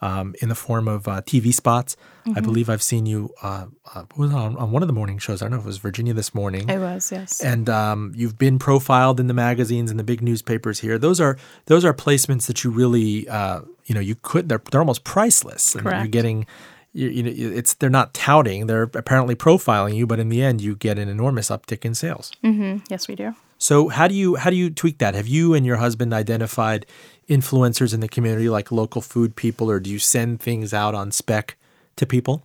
um, in the form of uh, TV spots. I believe I've seen you uh, uh, what was it, on, on one of the morning shows. I don't know if it was Virginia This Morning. It was, yes. and um, you've been profiled in the magazines and the big newspapers here. Those are those are placements that you really, uh, you know, you could. They're they're almost priceless. And You're getting, you, you know, it's they're not touting. They're apparently profiling you, but in the end, you get an enormous uptick in sales. yes, we do. So how do you how do you tweak that? Have you and your husband identified influencers in the community like local food people, or do you send things out on spec to people?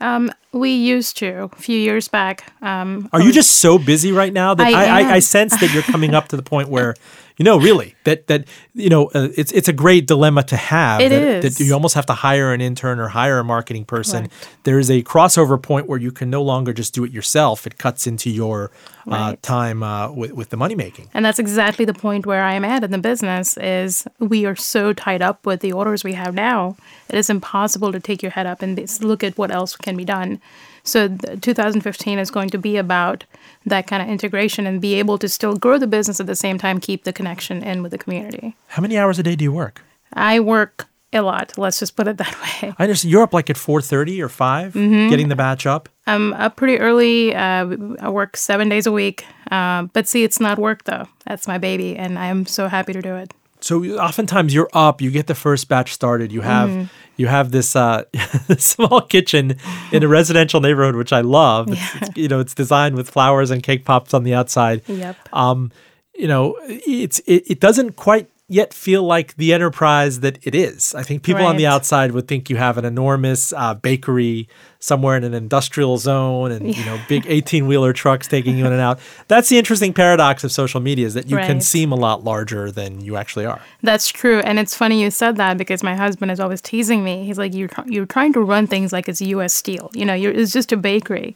Um, we used to a few years back. Um, Are you just so busy right now that I I, I, I sense that you're coming up to the point where, you know, really that that you know uh, it's it's a great dilemma to have. It that, is. that you almost have to hire an intern or hire a marketing person. There is a crossover point where you can no longer just do it yourself. It cuts into your uh, time uh, with with the money making. And that's exactly the point where I am at in the business is we are so tied up with the orders we have now. It is impossible to take your head up and look at what else can be done. So the 2015 is going to be about that kind of integration and be able to still grow the business at the same time keep the connection in with the community. How many hours a day do you work? I work a lot, let's just put it that way. I understand you're up like at four thirty or 5 Mm-hmm. getting the batch up. I'm up pretty early. Uh, I work seven days a week. Uh, but see, it's not work though. That's my baby, and I am so happy to do it. So oftentimes you're up, you get the first batch started, you have Mm-hmm. you have this uh, small kitchen in a residential neighborhood, which I love. It's, it's, you know, it's designed with flowers and cake pops on the outside. Yep. Um, you know, it's it, it doesn't quite yet feel like the enterprise that it is. I think people on the outside would think you have an enormous uh, bakery somewhere in an industrial zone and you know big 18 wheeler trucks taking you in and out. That's the interesting paradox of social media is that you can seem a lot larger than you actually are. That's true, and it's funny you said that because my husband is always teasing me. He's like, "You're you're trying to run things like it's U.S. Steel. You know, you're, it's just a bakery."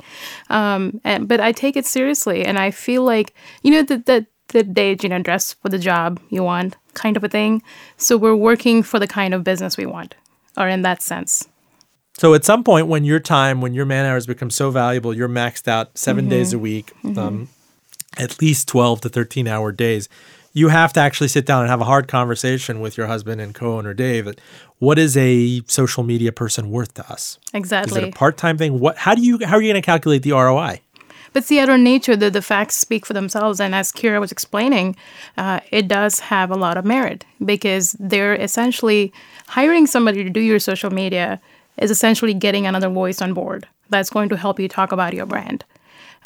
Um, and, but I take it seriously, and I feel like you know that that the days you know dress for the job you want kind of a thing. So we're working for the kind of business we want, or in that sense. So at some point, when your time, when your man hours become so valuable, you're maxed out 7 Mm-hmm. days a week, um, at least 12 to 13 hour days. You have to actually sit down and have a hard conversation with your husband and co-owner Dave. That what is a social media person worth to us? Exactly. Is it a part-time thing? What? How do you? How are you going to calculate the ROI? But see, out of nature, the, the facts speak for themselves. And as Kira was explaining, uh, it does have a lot of merit because they're essentially hiring somebody to do your social media is essentially getting another voice on board that's going to help you talk about your brand.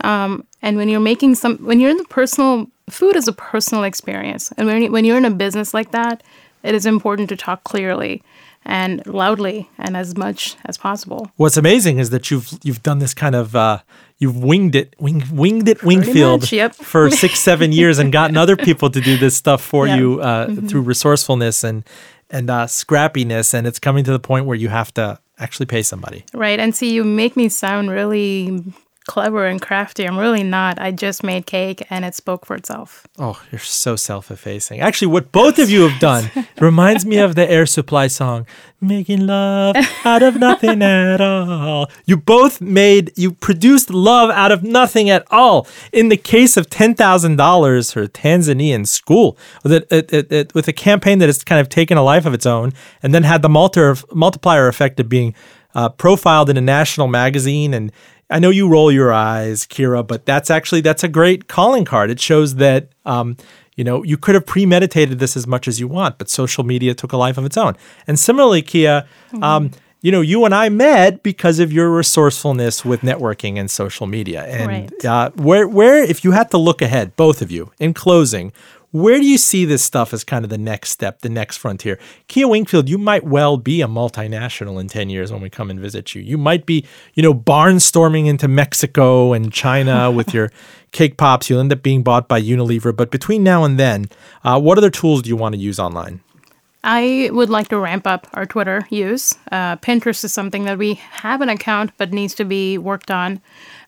Um, and when you're making some, when you're in the personal, food is a personal experience. And when, when you're in a business like that, it is important to talk clearly and loudly and as much as possible. What's amazing is that you've you've done this kind of uh, you've winged it, wing, winged it, Wingfield much, yep. for six seven years and gotten other people to do this stuff for Yep. you uh, through resourcefulness and and uh, scrappiness, and it's coming to the point where you have to actually pay somebody. Right. And see, you make me sound really clever and crafty. I'm really not. I just made cake and it spoke for itself. Oh, you're so self-effacing. Actually, what both of you have done reminds me of the Air Supply song, "Making Love Out of Nothing at All." You both made, you produced love out of nothing at all. In the case of ten thousand dollars for a Tanzanian school, it, it, with a campaign that has kind of taken a life of its own, and then had the multi- multiplier effect of being uh, profiled in a national magazine and I know you roll your eyes, Kira, but that's actually that's a great calling card. It shows that um, you know you could have premeditated this as much as you want, but social media took a life of its own. And similarly, Kia, um, you know, you and I met because of your resourcefulness with networking and social media. And Right. uh, where where if you had to look ahead, both of you, in closing. Where do you see this stuff as kind of the next step, the next frontier? Kia Wingfield, you might well be a multinational in 10 years when we come and visit you. You might be, you know, barnstorming into Mexico and China with your cake pops. You'll end up being bought by Unilever. But between now and then, uh, what other tools do you want to use online? I would like to ramp up our Twitter use. Uh, Pinterest is something that we have an account but needs to be worked on.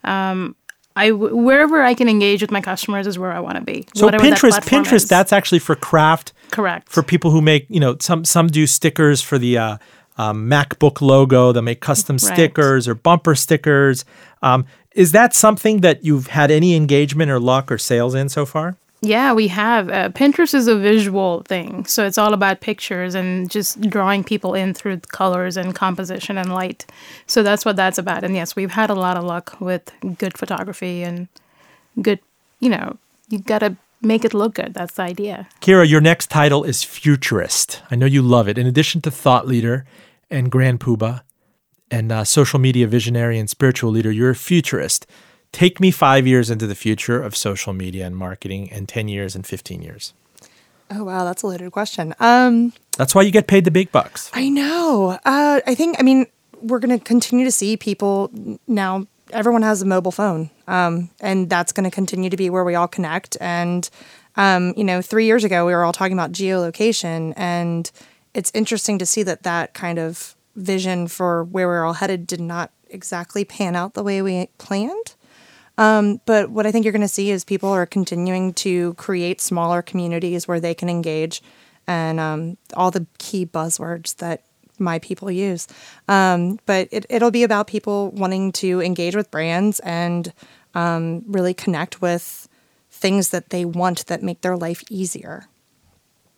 Um, I wherever I can engage with my customers is where I want to be. So whatever that Pinterest, Pinterest, is. that's actually for craft. correct. For people who make, you know, some some do stickers for the uh, um, MacBook logo. They make custom Right. stickers or bumper stickers. Um, is that something that you've had any engagement or luck or sales in so far? Yeah, we have. Uh, Pinterest is a visual thing. So it's all about pictures and just drawing people in through colors and composition and light. So that's what that's about. And yes, we've had a lot of luck with good photography and good, you know, you got to make it look good. That's the idea. Kira, your next title is futurist. I know you love it. In addition to thought leader and grand poobah and uh, social media visionary and spiritual leader, you're a futurist. Take me five years into the future of social media and marketing, and 10 years and 15 years. Oh wow, that's a loaded question. Um, That's why you get paid the big bucks. I know. Uh, I think. I mean, we're going to continue to see people now. Everyone has a mobile phone, um, and that's going to continue to be where we all connect. And um, you know, three years ago, we were all talking about geolocation, and it's interesting to see that that kind of vision for where we're all headed did not exactly pan out the way we planned. Um, but what I think you're going to see is people are continuing to create smaller communities where they can engage, and um, all the key buzzwords that my people use. Um, but it, it'll be about people wanting to engage with brands and um, really connect with things that they want that make their life easier.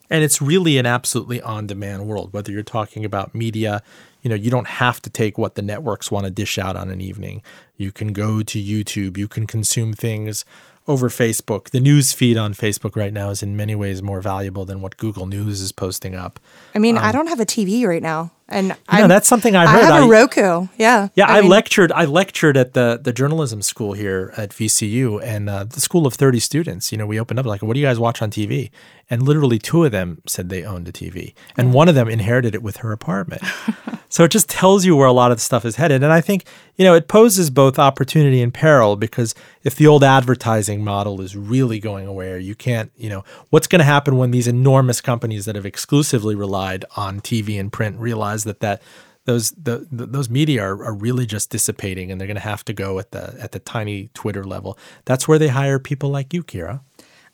And it's really an absolutely on demand world, whether you're talking about media, you know, you don't have to take what the networks want to dish out on an evening. You can go to YouTube, you can consume things over Facebook. The news feed on Facebook right now is in many ways more valuable than what Google News is posting up. I mean, I um, don't have a TV right now, and know, that's something I heard. I have a I- Roku. Yeah, Yeah, I, mean, lectured. I lectured at the the journalism school here at VCU, and uh, the school of thirty students. You know, we opened up like, "What do you guys watch on TV?" And literally two of them said they owned a TV, and one of them inherited it with her apartment. so it just tells you where a lot of the stuff is headed. And I think you know it poses both opportunity and peril because if the old advertising model is really going away, or you can't, you know, what's going to happen when these enormous companies that have exclusively relied on TV and print realize that that those the, the those media are, are really just dissipating and they're going to have to go at the at the tiny Twitter level. That's where they hire people like you, Kira.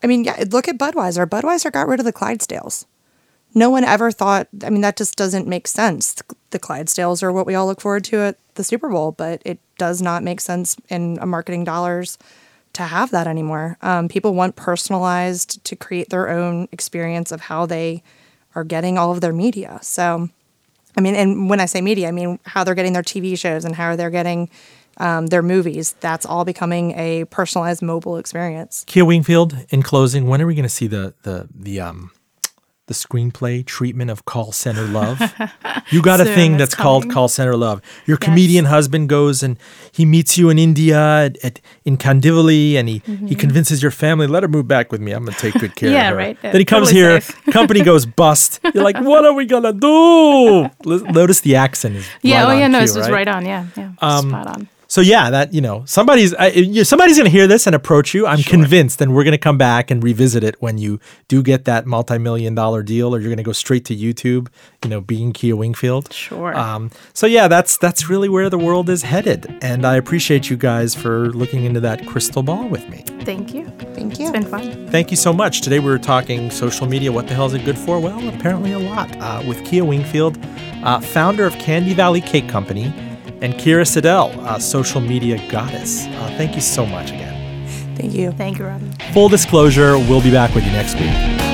I mean, yeah, look at Budweiser. Budweiser got rid of the Clydesdales. No one ever thought, I mean, that just doesn't make sense. The Clydesdales are what we all look forward to at the Super Bowl, but it does not make sense in marketing dollars to have that anymore. Um, people want personalized to create their own experience of how they are getting all of their media. So, I mean, and when I say media, I mean how they're getting their TV shows and how they're getting um, their movies. That's all becoming a personalized mobile experience. Kia Wingfield. In closing, when are we going to see the the the um the screenplay treatment of Call Center Love? You got a thing it's that's called. Call Center Love. Your comedian husband goes and he meets you in India at, at in Kandivali, and he he convinces your family let her move back with me. I'm gonna take good care Mm-hmm. Yeah, of her. right. Then he comes Totally here, company goes bust. You're like, what are we gonna do? Notice the accent is Yeah, oh yeah, no, cue, it's just right? right on. Yeah, yeah, Um, spot on. So yeah, that you know, somebody's I, you, somebody's going to hear this and approach you. I'm convinced, and we're going to come back and revisit it when you do get that multi-million dollar deal, or you're going to go straight to YouTube. You know, being Kia Wingfield. Sure. Um, so yeah, that's that's really where the world is headed, and I appreciate you guys for looking into that crystal ball with me. Thank you. Thank you. It's been fun. Thank you so much. Today we were talking social media. What the hell is it good for? Well, apparently a lot. Uh, with Kia Wingfield, uh, founder of Candy Valley Cake Company, and Kira Siddell, uh, social media goddess. Uh, thank you so much again. Thank you. Thank you, Roben. Full disclosure, we'll be back with you next week.